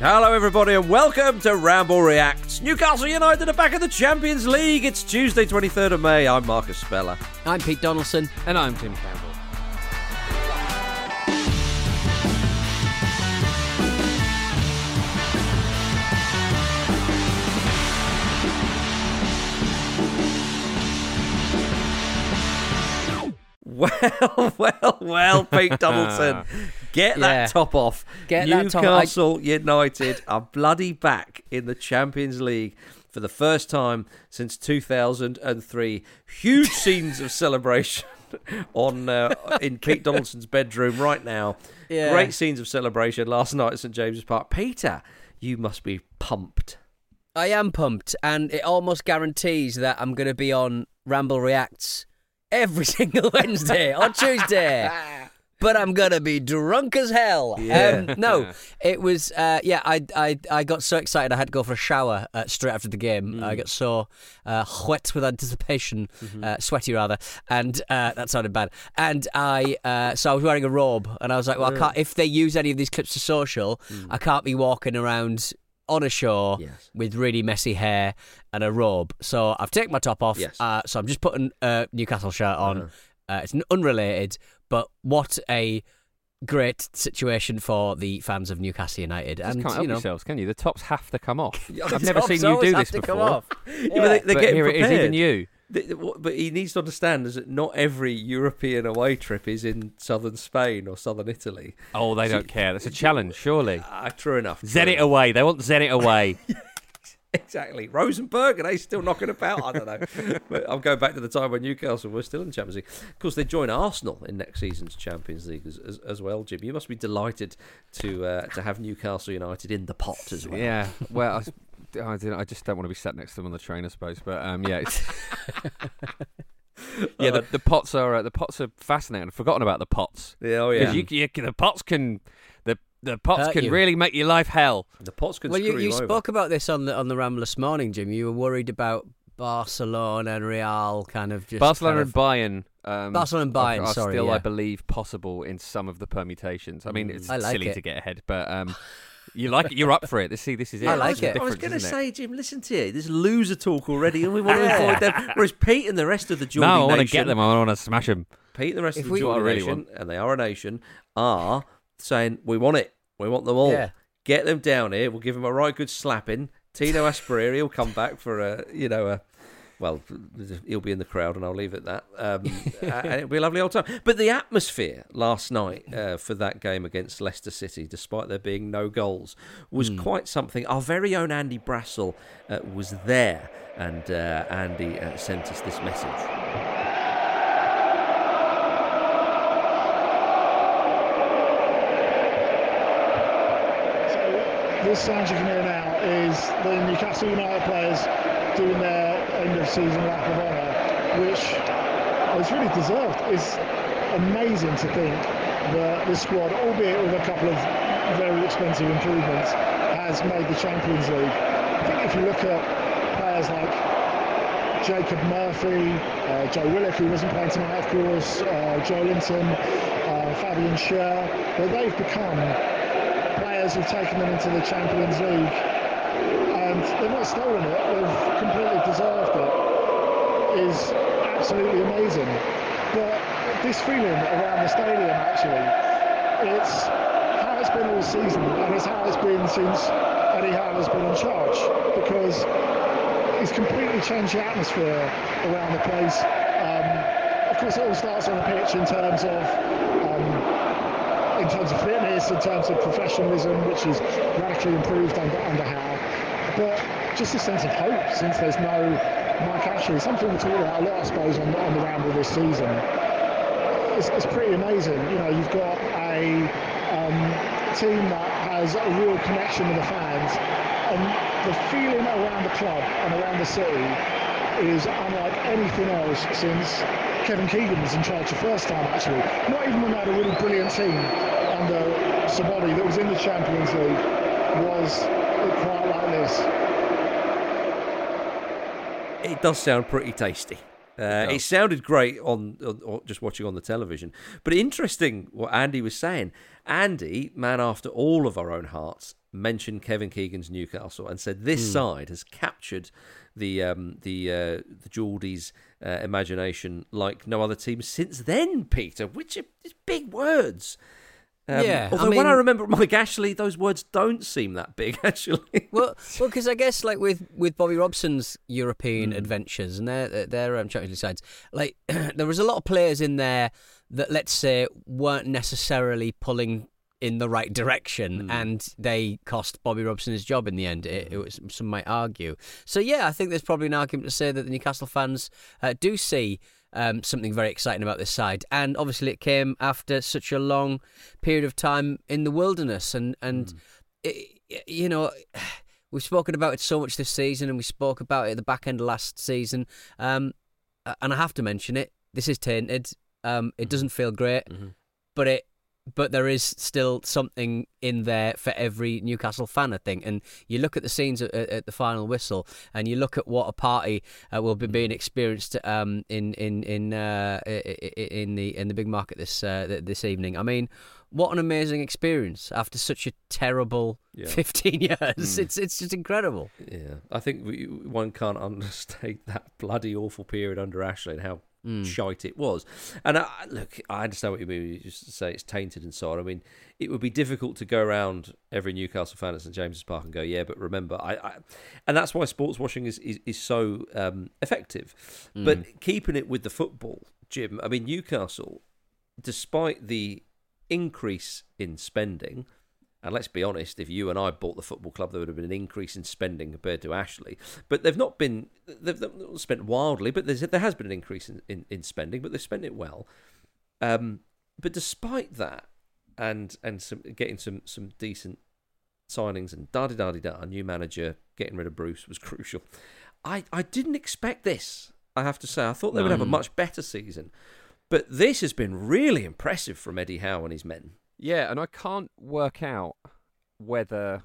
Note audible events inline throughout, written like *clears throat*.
Hello, everybody, and welcome to Ramble Reacts. Newcastle United are back in the Champions League. It's Tuesday, 23rd of May. I'm Marcus Speller. I'm Pete Donaldson. And I'm Jim Campbell. Well, *laughs* well, well, Pete Donaldson. *laughs* Get that top off. Get that top- Newcastle United are bloody back in the Champions League for the first time since 2003. Huge *laughs* scenes of celebration on uh, in Pete Donaldson's bedroom right now. Yeah. Great scenes of celebration last night at St James's Park. Peter, you must be pumped. I am pumped, and it almost guarantees that I'm going to be on Ramble Reacts every *laughs* single Wednesday or Tuesday. *laughs* But I'm gonna be drunk as hell. Yeah. Um, no, *laughs* it was. Uh, yeah, I, I I got so excited I had to go for a shower uh, straight after the game. I got so uh, wet with anticipation, uh, sweaty rather, and uh, that sounded bad. And I uh, so I was wearing a robe, and I was like, well, I can't. If they use any of these clips to social, I can't be walking around on a shore Yes. with really messy hair and a robe. So I've taken my top off. Yes. Uh, so I'm just putting a Newcastle shirt on. Uh-huh. Uh, it's unrelated, but what a great situation for the fans of Newcastle United. Just and can't help you know, yourselves, can you? The tops have to come off. *laughs* I've never seen you do this before. off. *laughs* Yeah, but they, but getting here it is, even you. Th- th- what- But he needs to understand is that not every European away trip is in southern Spain or southern Italy. Oh, they don't care. That's a *laughs* challenge, surely. Ah, true enough. true Zenit enough. away. They want Zenit away. *laughs* Exactly. Rosenborg, are they still knocking about? I don't know. *laughs* but I'm going back to the time when Newcastle were still in the Champions League. Of course, they join Arsenal in next season's Champions League as, as, as well, Jim. You must be delighted to uh, to have Newcastle United in the pot as well. yeah. Well, I, s- I don't- I just don't want to be sat next to them on the train, I suppose. But um, yeah, it's *laughs* yeah. The, the pots are uh, the pots are fascinating. I've forgotten about the pots Yeah, oh, yeah. you, you, the pots can the the pots Hurt can you. really make your life hell. the pots can well, you, screw you over. spoke about this on the on the Ramble this morning, Jim. You were worried about Barcelona and Real, kind of just Barcelona kind and Bayern. Um, Barcelona and are- Bayern, are sorry, still, yeah. I believe, possible in some of the permutations. I mean, it's I like silly it. to get ahead, but um, *laughs* you like it. You're up for it. This, see, this is it. I like is it. I was going to say, Jim, listen to you. There's loser talk already, and we want to *laughs* avoid them. Whereas Pete and the rest of the Geordie No, I want to get them. I want to smash them. Pete and the rest If of the we- Geordie What really nation, and they are a nation, are saying we want it. We want them all. Yeah. Get them down here. We'll give them a right good slapping. Tino Asprilla will come back for a, you know, a well, he'll be in the crowd, and I'll leave it at that. Um, *laughs* and it'll be a lovely old time. But the atmosphere last night uh, for that game against Leicester City, despite there being no goals, was Hmm. quite something. Our very own Andy Brassell uh, was there, and uh, Andy uh, sent us this message. So this sound you can hear now is the Newcastle United players doing their end of season of honour, which is really deserved. It's amazing to think that this squad, albeit with a couple of very expensive improvements, has made the Champions League. I think if you look at players like Jacob Murphy, uh, Joe Willock, who wasn't playing tonight, of course, uh, Joelinton, uh, Fabian Schär, that they've become players who've taken them into the Champions League, and they've not stolen it; they've completely deserved it. Is absolutely amazing. But this feeling around the stadium, actually, it's how it's been all season, and it's how it's been since Eddie Howe has been in charge, because he's completely changed the atmosphere around the place. Um, of course, it all starts on the pitch in terms of um, in terms of fitness, in terms of professionalism, which is radically improved under, under Howe. But just a sense of hope since there's no Mike Ashley, something we talked about a lot, I suppose, on, on the ramble this season. It's, it's pretty amazing. You know, you've got a um, team that has a real connection with the fans, and the feeling around the club and around the city is unlike anything else since Kevin Keegan was in charge the first time, actually. Not even when they had a really brilliant team under Sir Bobby that was in the Champions League was it quite like this. It does sound pretty tasty. Uh, it, sounded great on, on, on just watching on the television, but interesting what Andy was saying. Andy, man after all of our own hearts, mentioned Kevin Keegan's Newcastle and said this side has captured the um, the uh, the Geordies' uh, imagination like no other team since then. Peter, which are is big words. Um, Yeah, I Although when I remember *laughs* Mike Ashley, those words don't seem that big *laughs* actually. well, well, because I guess like with with Bobby Robson's. European adventures and their their um, Champions League sides, like *clears throat* there was a lot of players in there that let's say weren't necessarily pulling in the right direction, Hmm. and they cost Bobby Robson his job in the end. It, it was, some might argue. So yeah, I think there's probably an argument to say that the Newcastle fans uh, do see. Um, something very exciting about this side, and obviously it came after such a long period of time in the wilderness, and and it, you know we've spoken about it so much this season, and we spoke about it at the back end of last season. Um, and I have to mention it. This is tainted. Um, it doesn't feel great, but it. But there is still something in there for every Newcastle fan, I think. And you look at the scenes at, at the final whistle, and you look at what a party uh, will be being experienced um, in in in uh, in the in the big market this uh, this evening. I mean, what an amazing experience after such a terrible Yeah. *laughs* 15 years. It's it's just incredible. Yeah, I think we, one can't *laughs* understate that bloody awful period under Ashley and how shite it was. And I, look, I understand what you mean. You just say it's tainted and so on. I mean, it would be difficult to go around every Newcastle fan at St James's Park and go, yeah, but remember, I, I and that's why sports washing is is, is so um, effective. But keeping it with the football, Jim. I mean, Newcastle, despite the increase in spending. And let's be honest, if you and I bought the football club, there would have been an increase in spending compared to Ashley. But they've not been, they've not spent wildly, but there's, there has been an increase in, in, in spending, but they've spent it well. Um, but despite that, and and some, getting some, some decent signings and da da da da, a new manager, getting rid of Bruce was *laughs* crucial. I, I didn't expect this, I have to say. I thought they would have a much better season. But this has been really impressive from Eddie Howe and his men. Yeah, and I can't work out whether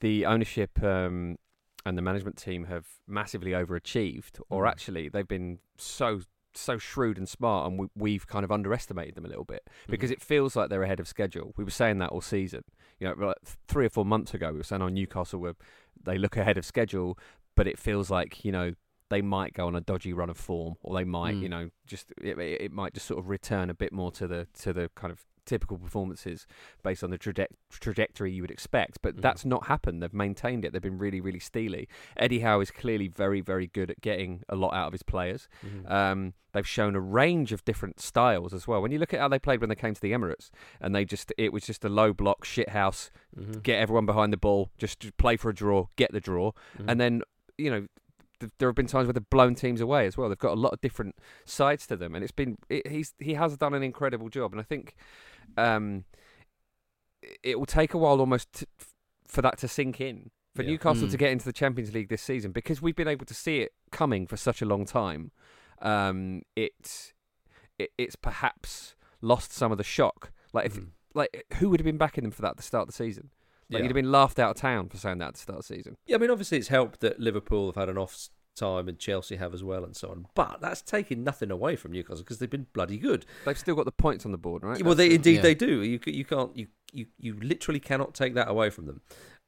the ownership um, and the management team have massively overachieved, or Mm. actually they've been so so shrewd and smart, and we, we've kind of underestimated them a little bit because it feels like they're ahead of schedule. We were saying that all season. You know, like three or four months ago, we were saying, "Oh, Newcastle were they look ahead of schedule," but it feels like you know they might go on a dodgy run of form, or they might, Mm. you know, just it it might just sort of return a bit more to the to the kind of typical performances based on the traje- trajectory you would expect. But Mhm. that's not happened. They've maintained it. They've been really, really steely. Eddie Howe is clearly very, very good at getting a lot out of his players. Mhm. Um, they've shown a range of different styles as well. When you look at how they played when they came to the Emirates, and they just it was just a low block shit house, Mhm. get everyone behind the ball, just play for a draw, get the draw, Mhm. and then you know. There have been times where they've blown teams away as well. They've got a lot of different sides to them, and it's been it, he's he has done an incredible job. And I think um, it- it will take a while almost to, for that to sink in for Yeah. Newcastle to Mm. get into the Champions League this season because we've been able to see it coming for such a long time. Um, it's it, it's perhaps lost some of the shock. Like if Mhm. like who would have been backing them for that at the start of the season? Like Yeah. you'd have been laughed out of town for saying that at the start of the season. Yeah, I mean, obviously it's helped that Liverpool have had an off time and Chelsea have as well and so on. But that's taking nothing away from Newcastle because they've been bloody good. They've still got the points on the board, right? well, That's they the- indeed Yeah. they do. You you can't you you you literally cannot take that away from them.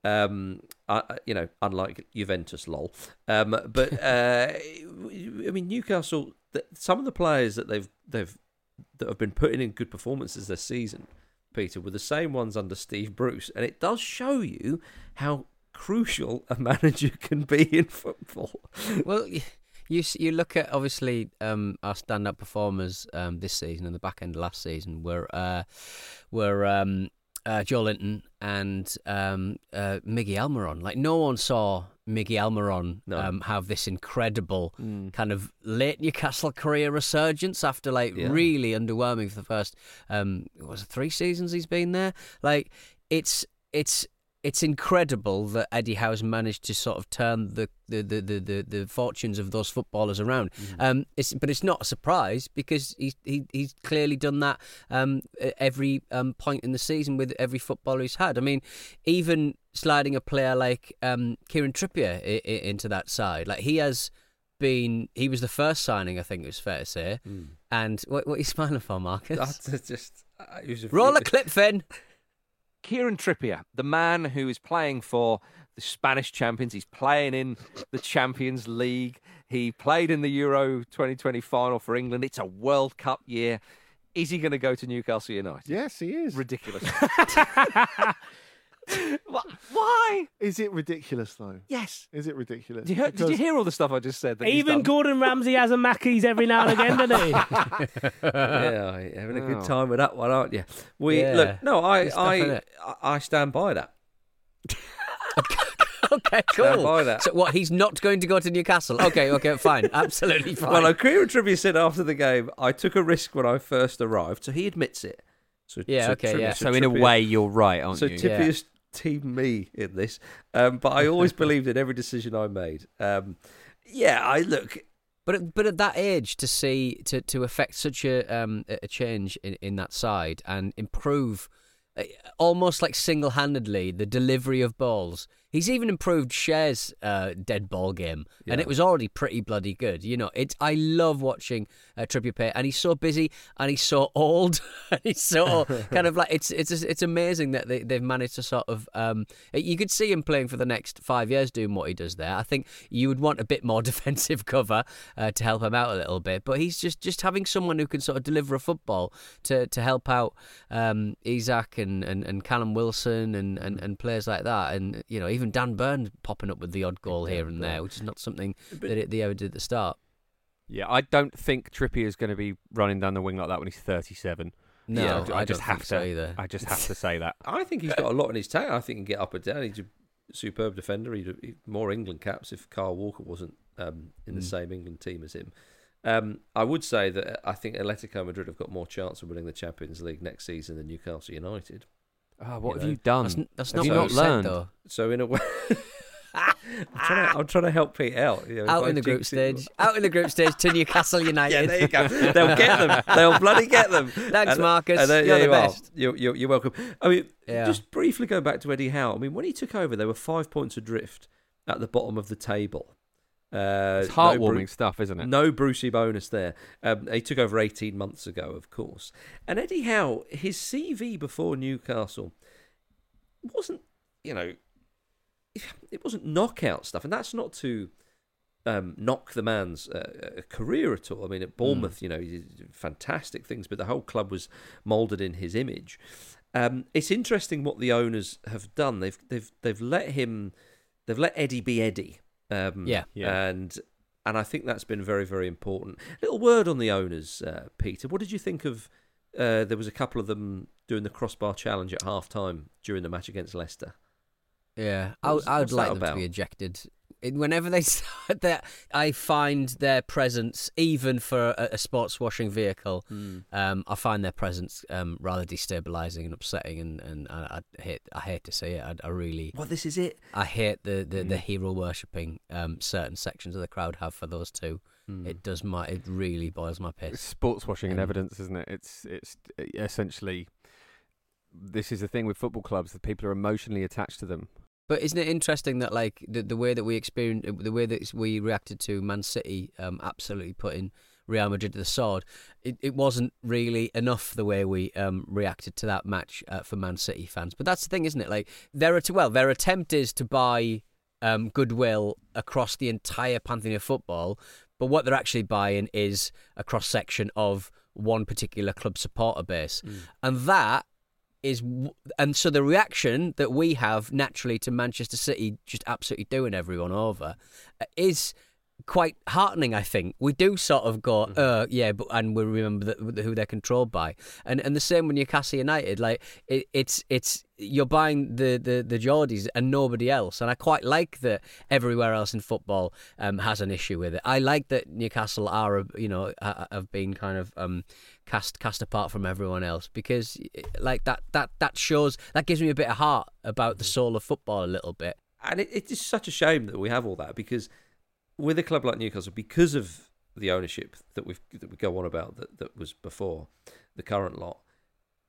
Um, I, I- you know, unlike Juventus, lol. Um, but *laughs* uh, I mean, Newcastle. th- Some of the players that they've they've that have been putting in good performances this season, Peter, were the same ones under Steve Bruce, and it does show you how crucial *laughs* a manager can be in football. well, you you look at obviously um, our stand-up performers um, this season and the back end of last season were uh, were um, uh, Joelinton and um, uh, Miggy Almiron. Like no one saw Miggy Almiron No. um, have this incredible Mm. kind of late Newcastle career resurgence after like Yeah. really underwhelming for the first um was it three seasons he's been there like it's it's it's incredible that Eddie Howe's managed to sort of turn the the, the, the, the, fortunes of those footballers around. Um, it's, but it's not a surprise because he's he, he's clearly done that um, at every um, point in the season with every footballer he's had. I mean, even sliding a player like um, Kieran Trippier I- I- into that side, like he has been, he was the first signing, I think it was fair to say. And what, what are you *laughs* smiling for, Marcus? That's just uh, it was a- Roll a *laughs* clip, Finn. Kieran Trippier, the man who is playing for the Spanish champions. He's playing in the Champions League. He played in the Euro 2020 final for England. It's a World Cup year. Is he going to go to Newcastle United? Yes, he is. Ridiculous. *laughs* *laughs* Wha- *laughs* Why? Is it ridiculous though? Yes. Is it ridiculous? Did you, hear, did you hear all the stuff I just said? That he's Even done? Gordon Ramsay has a Mackeys every now and again, doesn't he? *laughs* yeah, you're having a good Oh. time with that one, aren't you? We Yeah. look. No, I Good stuff, I, innit? I I stand by that. okay, Stand cool. by that. So what? He's not going to go to Newcastle. Okay, okay, fine, absolutely fine. Well, Kieran Trippier said after the game, "I took a risk when I first arrived," so he admits it. So Yeah, so okay, yeah. So in a Trippier- way, you're right, aren't so you? Trippier's team me in this, um, but I always *laughs* believed in every decision I made. Um, yeah, I look. But at, but at that age, to see to to affect such a um a change in, in that side and improve, uh, almost like single handedly the delivery of balls. He's even improved Schär's uh, dead ball game, and it was already pretty bloody good. You know, it's I love watching uh, Trippier play, and he's so busy, and he's so *laughs* old, and he's so *laughs* kind of like it's it's it's amazing that they they've managed to sort of um you could see him playing for the next five years doing what he does there. I think you would want a bit more *laughs* defensive cover uh, to help him out a little bit, but he's just just having someone who can sort of deliver a football to to help out um Isak and, and, and Callum Wilson and, and, and players like that, and you know even Dan Burn popping up with the odd goal here and there, which is not something that it, they ever did at the start. Yeah, I don't think Trippier is going to be running down the wing like that when he's 37. No, Yeah, I, I, just don't have think to. so either. I just have to say that. *laughs* I think he's got a lot in his tank. I think he can get up and down. He's a superb defender. He'd he'd more England caps if Kyle Walker wasn't um, in the Mm. same England team as him. Um, I would say that I think Atletico Madrid have got more chance of winning the Champions League next season than Newcastle United. Oh, what You have know, you done? That's, n- that's Have not you not you said, learned? though. So in a way, *laughs* I'm, trying to, I'm trying to help Pete out. You know, if Out in the group jinx it- stage, out in the group stage to Newcastle United. *laughs* Yeah, there you go. They'll get them. *laughs* They'll bloody get them. Thanks, And- Marcus. and there- You're there the you are. best. You're, you're, you're welcome. I mean, Yeah. just briefly go back to Eddie Howe. I mean, when he took over, they were five points adrift at the bottom of the table. Uh, it's no heartwarming Bru- stuff, isn't it? No Brucey bonus there. Um, he took over 18 months ago, of course. And Eddie Howe, his CV before Newcastle wasn't, you know, it wasn't knockout stuff. And that's not to um, knock the man's uh, uh, career at all. I mean, at Bournemouth, you know, he did fantastic things, but the whole club was moulded in his image. Um, it's interesting what the owners have done. They've they've they've let him, they've let Eddie be Eddie. Um, Yeah. Yeah. and and I think that's been very very important. Little word on the owners, uh, Peter. What did you think of? Uh, there was a couple of them doing the crossbar challenge at half time during the match against Leicester. Yeah, I would I would like that them to be ejected. It- Whenever they *laughs* start that, I find their presence, even for a, a sports washing vehicle, Hmm. um, I find their presence um, rather destabilizing and upsetting, and, and I, I hate I hate to say it. I, I really Well, this is it. I hate the the, Hmm. the hero worshipping um, certain sections of the crowd have for those two. Hmm. It does my it really boils my It's piss. sports washing and Um, evidence, isn't it? It's it's essentially this is the thing with football clubs that people are emotionally attached to them. But isn't it interesting that like the the way that we experienced, the way that we reacted to Man City, um, absolutely putting Real Madrid to the sword, it, it wasn't really enough the way we um reacted to that match uh, for Man City fans. But that's the thing, isn't it? Like their well, their attempt is to buy um goodwill across the entire pantheon of football, but what they're actually buying is a cross section of one particular club supporter base, and that is and so the reaction that we have naturally to Manchester City just absolutely doing everyone over uh, is quite heartening. I think we do sort of go, uh, yeah, but and we remember that, who they're controlled by, and and the same when Newcastle United, like it, it's it's you're buying the the the Geordies and nobody else, and I quite like that everywhere else in football um, has an issue with it. I like that Newcastle are, you know, have been kind of um, cast cast apart from everyone else because like that that that shows that gives me a bit of heart about the mm. soul of football a little bit. and it, it is such a shame that we have all that because with a club like Newcastle, because of the ownership that we've that we go on about that, that was before the current lot,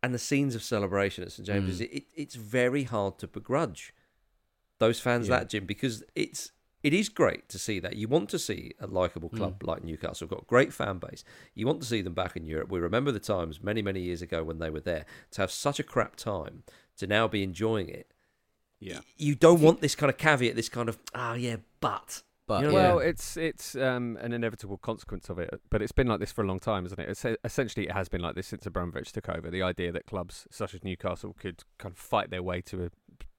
and the scenes of celebration at St James's, it, it, it's very hard to begrudge those fans Yeah. that Jim because it's it is great to see that you want to see a likable club like Newcastle got a great fan base. You want to see them back in Europe. We remember the times many many years ago when they were there to have such a crap time to now be enjoying it Yeah. you don't want this kind of caveat, this kind of oh yeah, but But You know, yeah. Well, it's it's um, an inevitable consequence of it, but it's been like this for a long time, isn't it? It's, essentially, it has been like this since Abramovich took over. The idea that clubs such as Newcastle could kind of fight their way to a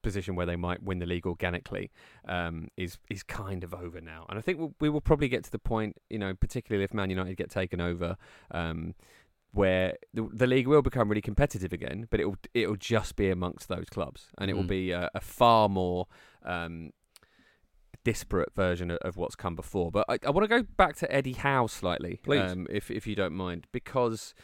position where they might win the league organically um, is is kind of over now. And I think we'll, we will probably get to the point, you know, particularly if Man United get taken over. Um, where the, the league will become really competitive again, but it'll it'll just be amongst those clubs, and it will Mm. be a, a far more um, disparate version of, of what's come before. But I, I want to go back to Eddie Howe slightly, Please. um, if if you don't mind, because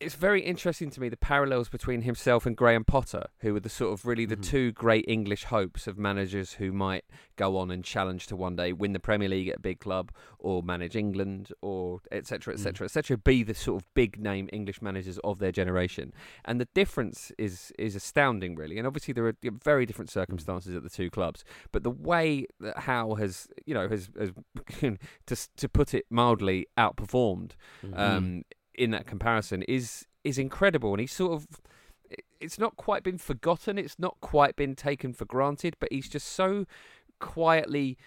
it's very interesting to me the parallels between himself and Graham Potter, who were the sort of really the Mhm. two great English hopes of managers who might go on and challenge to one day win the Premier League at a big club or manage England or etc etc etc be the sort of big name English managers of their generation. And the difference is is astounding really. And obviously there are very different circumstances at the two clubs, but the way that Howe has, you know, has, has *laughs* to to put it mildly outperformed um, in that comparison is is incredible, and he's sort of. It's not quite been forgotten. It's not quite been taken for granted, but he's just so quietly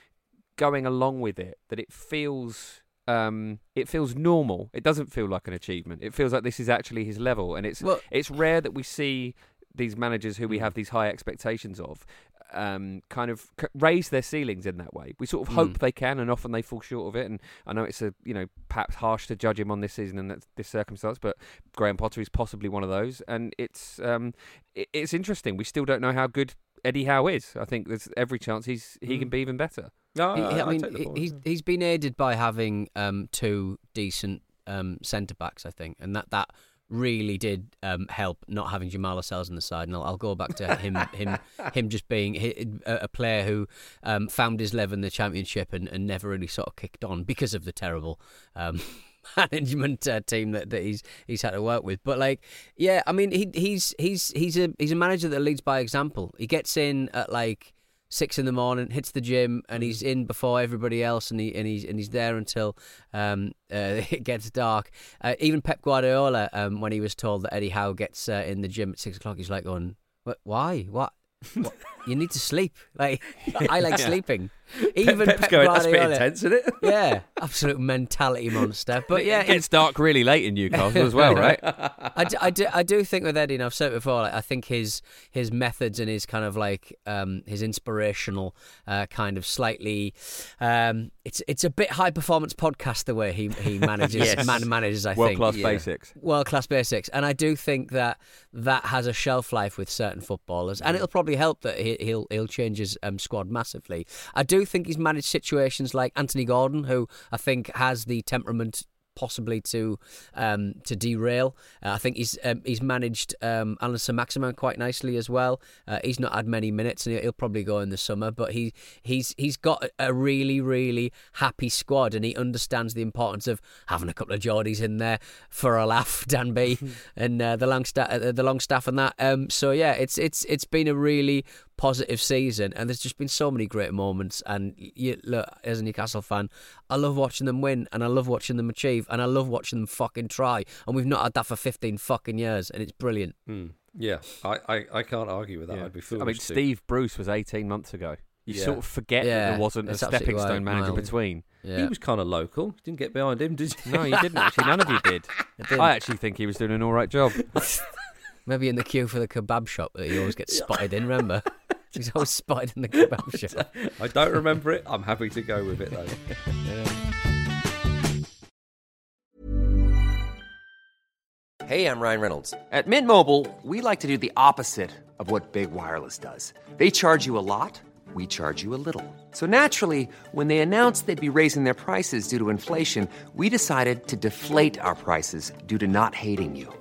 going along with it that it feels um, it feels normal. It doesn't feel like an achievement. It feels like this is actually his level, and it's Well- it's rare that we see these managers who we have these high expectations of um, kind of raise their ceilings in that way. We sort of hope Mm. they can, and often they fall short of it. And I know it's a you know perhaps harsh to judge him on this season and that, this circumstance, but Graham Potter is possibly one of those, and it's um, it, it's interesting. We still don't know how good Eddie Howe is. I think there's every chance he's he can be even better. No, He- I, I, mean, he- he's he's been aided by having um, two decent um, centre backs, I think, and that that really did um, help not having Jamal Lascelles on the side. And I'll, I'll go back to him him *laughs* him just being a, a player who um, found his level in the championship and, and never really sort of kicked on because of the terrible. Um, *laughs* management uh, team that, that he's he's had to work with but like yeah i mean he he's he's he's a he's a manager that leads by example he gets in at like six in the morning, hits the gym, and he's in before everybody else, and he and he's and he's there until um, *laughs* uh, it gets dark. Uh, even Pep Guardiola, um, when he was told that Eddie Howe gets uh, in the gym at six o'clock, he's like, "Going, what? Why? What? what? you need to sleep. Like *laughs* I like Yeah. sleeping." Even Pep's Pep going, that's a bit intense, isn't it? *laughs* yeah, absolute mentality monster. But yeah, it gets dark really late in Newcastle as well, *laughs* right? I, do, I, do, I do think with Eddie, and I've said it before, like, I think his his methods and his kind of like um, his inspirational uh, kind of slightly, um, it's it's a bit high performance podcast the way he he *laughs* manages Yes. man manages. I World think world class Yeah. basics. world class basics, and I do think that that has a shelf life with certain footballers, and it'll probably help that he, he'll he'll change his um, squad massively. I do think he's managed situations like Anthony Gordon, who I think has the temperament possibly to um, to derail. Uh, I think he's um, he's managed um, Allan Maximin quite nicely as well. Uh, he's not had many minutes, and he'll probably go in the summer. But he he's he's got a really really happy squad, and he understands the importance of having a couple of Geordies in there for a laugh, *laughs* Dan Burn *laughs* and uh, the long sta- uh, the Longstaff and that. Um, so yeah, it's it's it's been a really positive season, and there's just been so many great moments. And you, look, as a Newcastle fan, I love watching them win, and I love watching them achieve, and I love watching them fucking try. And we've not had that for 15 fucking years, and it's brilliant. Hmm. Yeah, I, I, I can't argue with that. Yeah. I'd be foolish I mean, to. Steve Bruce was 18 months ago. You Yeah. sort of forget that there wasn't a that's absolutely stepping stone right, manager Miles. between. Yeah. He was kind of local. Didn't get behind him, did you? No, you didn't actually. None of you did. *laughs* didn't. I actually think he was doing an all right job. *laughs* Maybe in the queue for the kebab shop that he always gets *laughs* spotted in. Remember, he's always spotted in the kebab *laughs* shop. I don't remember it. I'm happy to go with it though. Hey, I'm Ryan Reynolds. At Mint Mobile, we like to do the opposite of what Big Wireless does. They charge you a lot, we charge you a little. So naturally, when they announced they'd be raising their prices due to inflation, we decided to deflate our prices due to not hating you.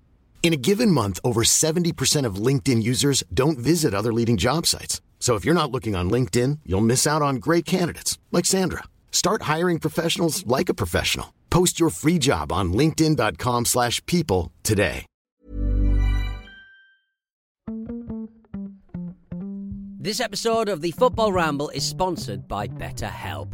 In a given month, over 70% of LinkedIn users don't visit other leading job sites. So if you're not looking on LinkedIn, you'll miss out on great candidates like Sandra. Start hiring professionals like a professional. Post your free job on linkedin.com/people today. This episode of the Football Ramble is sponsored by BetterHelp.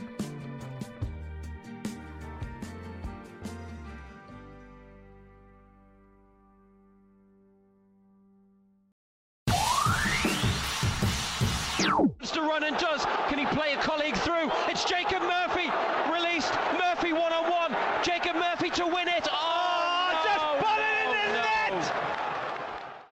To run and does. Can he play a colleague through? It's Jacob Murphy released. Murphy one on one. Jacob Murphy to win it. Oh, just put it in the net.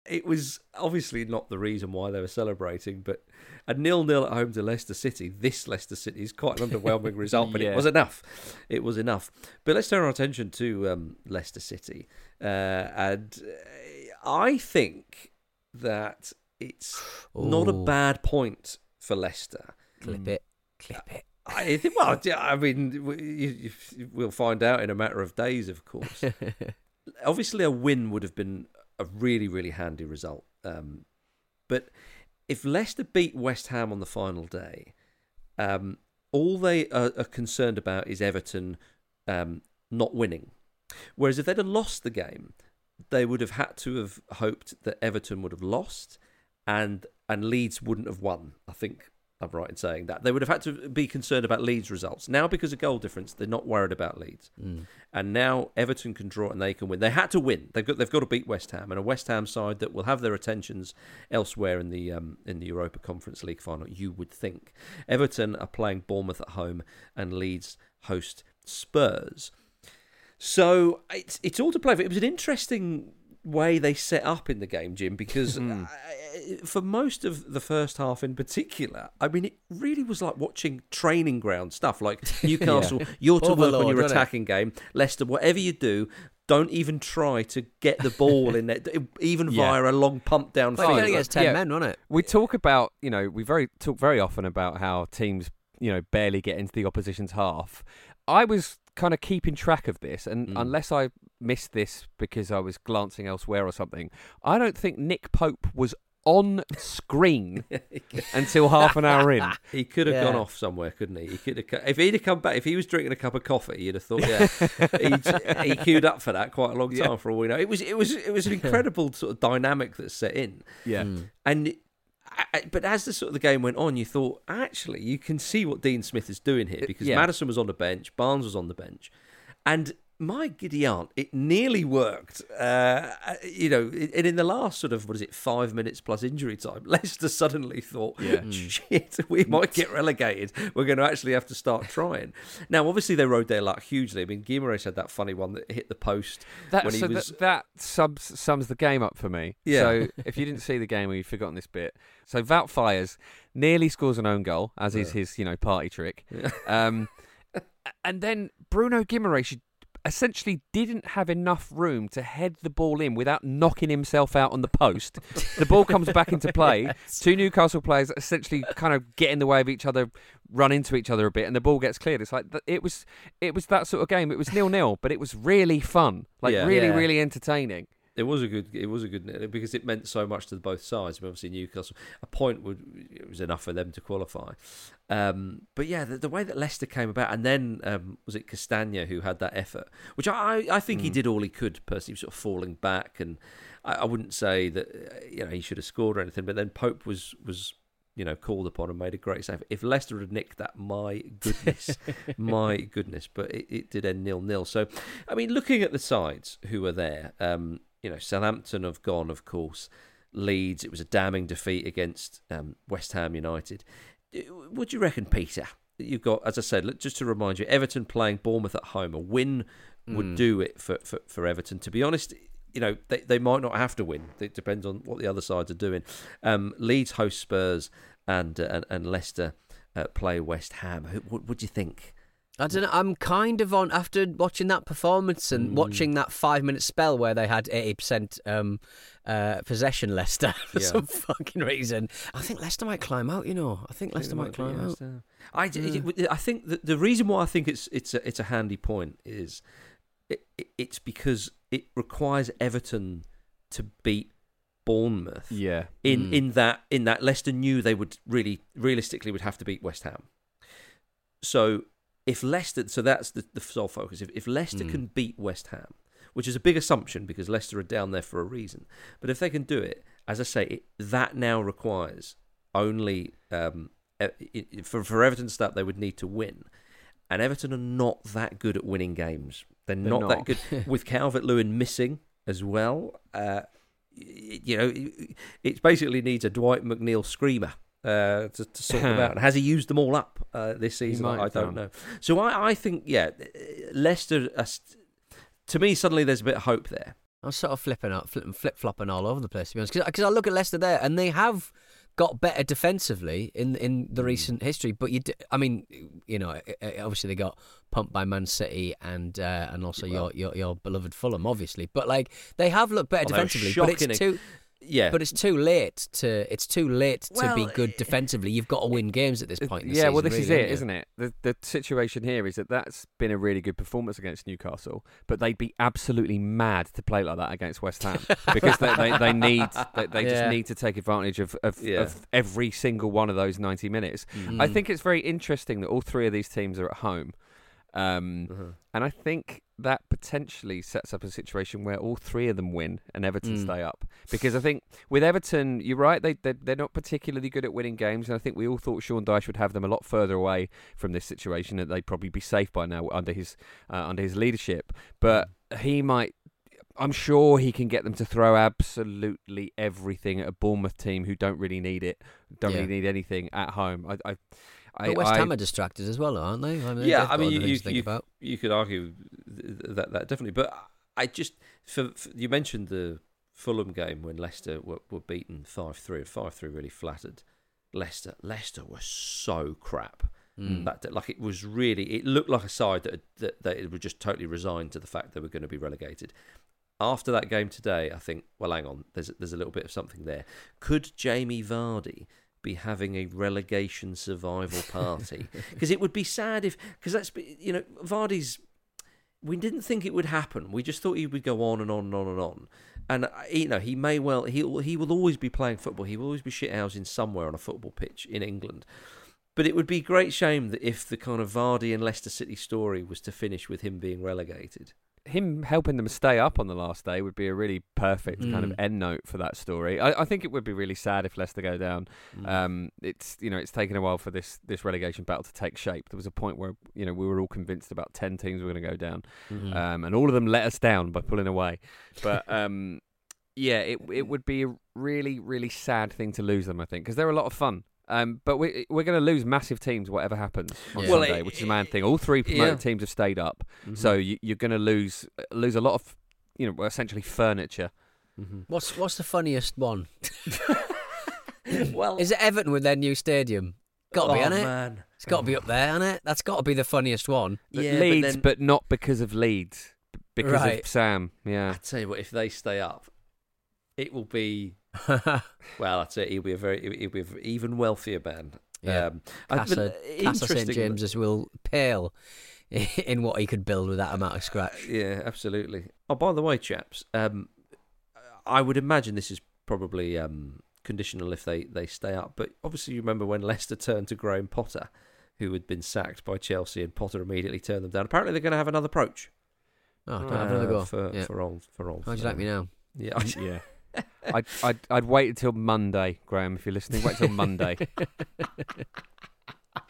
It was obviously not the reason why they were celebrating, but a nil-nil at home to Leicester City. This Leicester City is quite an *laughs* underwhelming result, but Yeah. it was enough. It was enough. But let's turn our attention to um, Leicester City, uh, and uh, I think that it's not a bad point for Leicester. Clip it. Clip it. I think. Well, yeah, I mean, we- you, you, we'll find out in a matter of days, of course. *laughs* Obviously, a win would have been a really, really handy result. Um, but if Leicester beat West Ham on the final day, um, all they are, are concerned about is Everton um, not winning. Whereas if they'd have lost the game, they would have had to have hoped that Everton would have lost and and Leeds wouldn't have won. I think I'm right in saying that they would have had to be concerned about Leeds results. Now, because of goal difference, they're not worried about Leeds, Mm. and now Everton can draw and they can win. They had to win. They've got they've got to beat West Ham, and a West Ham side that will have their attentions elsewhere in the um, in the Europa Conference League final. You would think Everton are playing Bournemouth at home, and Leeds host Spurs. So it's it's all to play for. It was an interesting way they set up in the game, Jim, because uh, for most of the first half in particular, I mean, it really was like watching training ground stuff. Like *laughs* Newcastle, Yeah. you're to work on your wasn't it? attacking game. Leicester, whatever you do. Don't even try to get the ball in there, even *laughs* Yeah. via a long pump down Well, field. it gets 10 men, wasn't it? We talk about, you know, we very talk very often about how teams, you know, barely get into the opposition's half. I was kind of keeping track of this, and Mm. unless I missed this because I was glancing elsewhere or something, I don't think Nick Pope was on screen *laughs* *laughs* until half an hour in. *laughs* He could have Yeah. gone off somewhere, couldn't he? He could have. If he'd have come back, if he was drinking a cup of coffee, you'd have thought, yeah, he'd, he queued up for that quite a long time Yeah. for all we know. It was, it was, it was an incredible sort of dynamic that set in. Yeah. And I- I- but as the sort of the game went on, you thought actually you can see what Dean Smith is doing here uh, because yeah. Maddison was on the bench, Barnes was on the bench, and my giddy aunt, it nearly worked. Uh, you know, and in the last sort of what is it, five minutes plus injury time, *laughs* Leicester suddenly thought, Yeah. *laughs* shit, we might get relegated. We're going to actually have to start trying. Now, obviously, they rode their luck hugely. I mean, Guimaraes had that funny one that hit the post That, when he so was. that, that subs, sums the game up for me. Yeah. So *laughs* if you didn't see the game or you've forgotten this bit, so Wout Faes, nearly scores an own goal, as is his, you know, party trick. Yeah. Um, and then Bruno Guimaraes essentially didn't have enough room to head the ball in without knocking himself out on the post. the ball comes back into *laughs* play. Two Newcastle players essentially kind of get in the way of each other, run into each other a bit, and the ball gets cleared. It's like it was, it was that sort of game. It was nil nil, but it was really fun, like Yeah. really, Yeah. really entertaining. It was a good. It was a good because it meant so much to both sides. I mean, obviously, Newcastle a point would it was enough for them to qualify. Um, but yeah, the, the way that Leicester came about, and then um, was it Castagna who had that effort, which I I think he Mm. did all he could. Personally, sort of falling back, and I, I wouldn't say that you know he should have scored or anything. But then Pope was was you know called upon and made a great save. If Leicester had nicked that, my goodness, *laughs* my goodness. But it, it did end nil nil. So I mean, looking at the sides who were there, um, you know, Southampton have gone, of course. Leeds, it was a damning defeat against um, West Ham United. Would you reckon, Peter? You've got, as I said, just to remind you, Everton playing Bournemouth at home. A win would Mm. do it for, for, for Everton. To be honest, you know, they, they might not have to win. It depends on what the other sides are doing. Um, Leeds host Spurs and, uh, and, and Leicester uh, play West Ham. What, what do you think? I don't know. I'm kind of on after watching that performance and Mm. watching that five minute spell where they had eighty percent um, uh, possession. Leicester *laughs* for Yeah. some fucking reason. I think Leicester might climb out. You know, I think Leicester might climb out. I, I think that the reason why I think it's it's a, it's a handy point is it, it, it's because it requires Everton to beat Bournemouth. Yeah. In Mm. in that in that Leicester knew they would really realistically would have to beat West Ham. So if Leicester, so that's the, the sole focus. If, if Leicester Mm. can beat West Ham, which is a big assumption because Leicester are down there for a reason, but if they can do it, as I say, it, that now requires only um, e- i- for for Everton to start, they would need to win, and Everton are not that good at winning games. They're, They're not, that good *laughs* with Calvert Lewin missing as well. Uh, you know, it- it basically needs a Dwight McNeil screamer uh, to, to sort them *laughs* out. And has he used them all up uh, this season? I don't know. So I, I think, yeah, Leicester. Are st- to me, suddenly there's a bit of hope there. I'm sort of flipping out, flip, flip flopping all over the place to be honest. Because I look at Leicester there, and they have got better defensively in in the recent history. But you, d- I mean, you know, eh, eh, obviously they got pumped by Man City and uh, and also your, your your beloved Fulham, obviously. But like they have looked better they were defensively. But it's too. Yeah. But it's too late to it's too late to be good defensively. You've got to win games at this point. In the yeah, well, this is really, it, haven't it? The the situation here is that that's been a really good performance against Newcastle, but they'd be absolutely mad to play like that against West Ham *laughs* because they, they, they need they, they Yeah. just need to take advantage of of, Yeah. of every single one of those ninety minutes. Mm. I think it's very interesting that all three of these teams are at home. Um, Uh-huh. And I think that potentially sets up a situation where all three of them win and Everton Mm. stay up. Because I think with Everton, you're right, they, they, they're not particularly good at winning games. And I think we all thought Sean Dyche would have them a lot further away from this situation, that they'd probably be safe by now under his, uh, under his leadership. But he might. I'm sure he can get them to throw absolutely everything at a Bournemouth team who don't really need it, don't Yeah. really need anything at home. I, I, I, But West I- Ham are distracted as well, aren't they? I mean, yeah, I mean, you, you, think you, about. you could argue that that definitely, but I just for, for you mentioned the Fulham game when Leicester were, were beaten five three. Five three really flattered Leicester. Leicester were so crap. Mm. That like it was really, it looked like a side that, that that it was just totally resigned to the fact they were going to be relegated. After that game today, I think, well, hang on, there's there's a little bit of something there. Could Jamie Vardy be having a relegation survival party? *laughs* Because it would be sad if, because that's you know Vardy's. We didn't think it would happen. We just thought he would go on and on and on and on. And uh, you know he may well he he will always be playing football. He will always be shithousing somewhere on a football pitch in England. But it would be great shame that if the kind of Vardy and Leicester City story was to finish with him being relegated. Him helping them stay up on the last day would be a really perfect kind of Mm. end note for that story. I, I think it would be really sad if Leicester go down. Mm. Um, it's you know it's taken a while for this this relegation battle to take shape. There was a point where you know we were all convinced about ten teams were going to go down, Mhm. um, and all of them let us down by pulling away. But *laughs* um, yeah, it it would be a really really sad thing to lose them. I think because they're a lot of fun. Um, but we, we're going to lose massive teams, whatever happens on Yeah. Well, Sunday, it- which is a man thing. All three promoted yeah. teams have stayed up, Mhm. so you, you're going to lose lose a lot of, you know, essentially furniture. Mhm. What's what's the funniest one? *laughs* well, Is it Everton with their new stadium? Got to oh, be, hasn't it? man. It's got to be up there, hasn't it? That's got to be the funniest one. Yeah, Leeds, but but, not because of Leeds, because Right. of Sam. Yeah, I tell you what, if they stay up, it will be *laughs* well. that's it. say he'll be a very he'll be an even wealthier man. Yeah. Um, I- but Casa, Casa St James's will pale *laughs* in what he could build with that amount of scratch. Yeah, absolutely. Oh, by the way, chaps, um, I would imagine this is probably um, conditional if they, they stay up. But obviously, you remember when *laughs* Leicester turned to Graham Potter, who had been sacked by Chelsea, and Potter immediately turned them down. Apparently, they're going to have another approach. Oh, don't have another uh, go. for yeah. for old for old. How'd you like me now? Yeah, yeah. I'd, I'd I'd wait until Monday, Graham. If you're listening, wait till Monday. *laughs*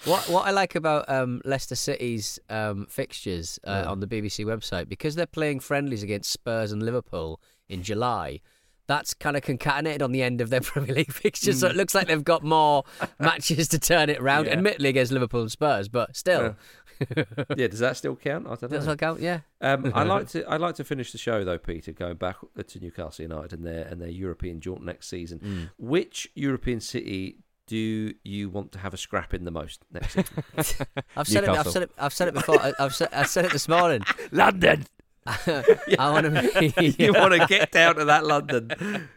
What what I like about um, Leicester City's um, fixtures uh, Yeah. on the BBC website because they're playing friendlies against Spurs and Liverpool in July. That's kind of concatenated on the end of their *laughs* Premier League fixtures, so it looks like they've got more *laughs* matches to turn it around. Yeah. Admittedly against Liverpool and Spurs, but still, yeah. *laughs* Yeah, does that still count? I don't know. does that count? Yeah. Um, I *laughs* like to I like to finish the show though, Peter, going back to Newcastle United and their and their European jaunt next season. Mm. Which European city do you want to have a scrap in the most next season? *laughs* I've said it. I've said it. I've said it before. I, I've said, I said it this morning. London. I want to. Be, you want to get down to that London?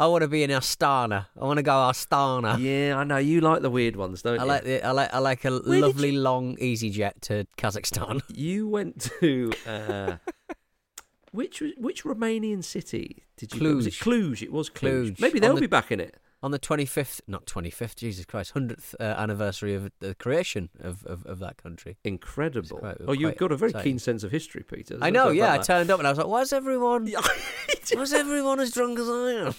I want to be in Astana. I want to go Astana. Yeah, I know you like the weird ones, don't I you? like the, I like I like a did lovely long easyJet to Kazakhstan. *laughs* You went to uh, *laughs* which which Romanian city did you? Go? It Cluj? It was Cluj. Cluj. Maybe they'll the- be back in it. On the 25th, not 25th, Jesus Christ, 100th uh, anniversary of the creation of, of, of that country. Incredible. quite- oh, you've got a very exciting. keen sense of history, Peter. I know, yeah. I turned up and I was like, why's everyone, *laughs* that. why's everyone as drunk as I am?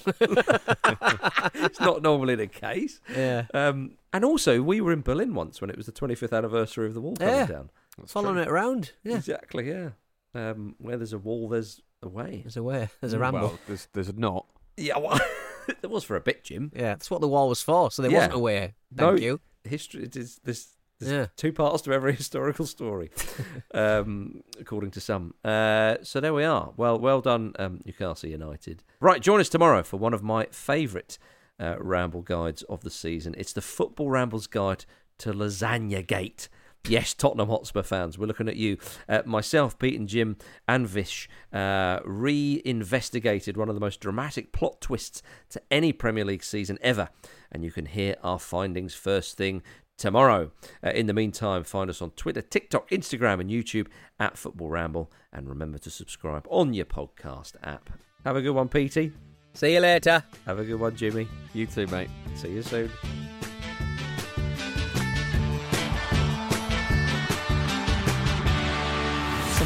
*laughs* it's not normally the case. yeah. Um, and also, we were in Berlin once when it was the 25th anniversary of the wall coming Yeah. down. Following it around. Yeah. Exactly, yeah. Um, where there's a wall, there's a way. There's a way, there's a ramble. Well, there's there's not. Yeah, well, *laughs* *laughs* there was for a bit, Jim. yeah, that's what the wall was for, so there Yeah. wasn't a way. Thank No, you. History. It is this. There's Yeah. two parts to every *laughs* historical story, *laughs* um, according to some. Uh, so there we are. Well, well done, um, Newcastle United. Right, join us tomorrow for one of my favourite uh, ramble guides of the season. It's the Football Rambles Guide to Lasagna Gate. Yes, Tottenham Hotspur fans, we're looking at you. Uh, myself, Pete, and Jim and Vish uh, re-investigated one of the most dramatic plot twists to any Premier League season ever, and you can hear our findings first thing tomorrow. Uh, in the meantime, find us on Twitter, TikTok, Instagram, and YouTube at Football Ramble, and remember to subscribe on your podcast app. Have a good one, Petey. See you later. Have a good one, Jimmy. You too, mate. See you soon.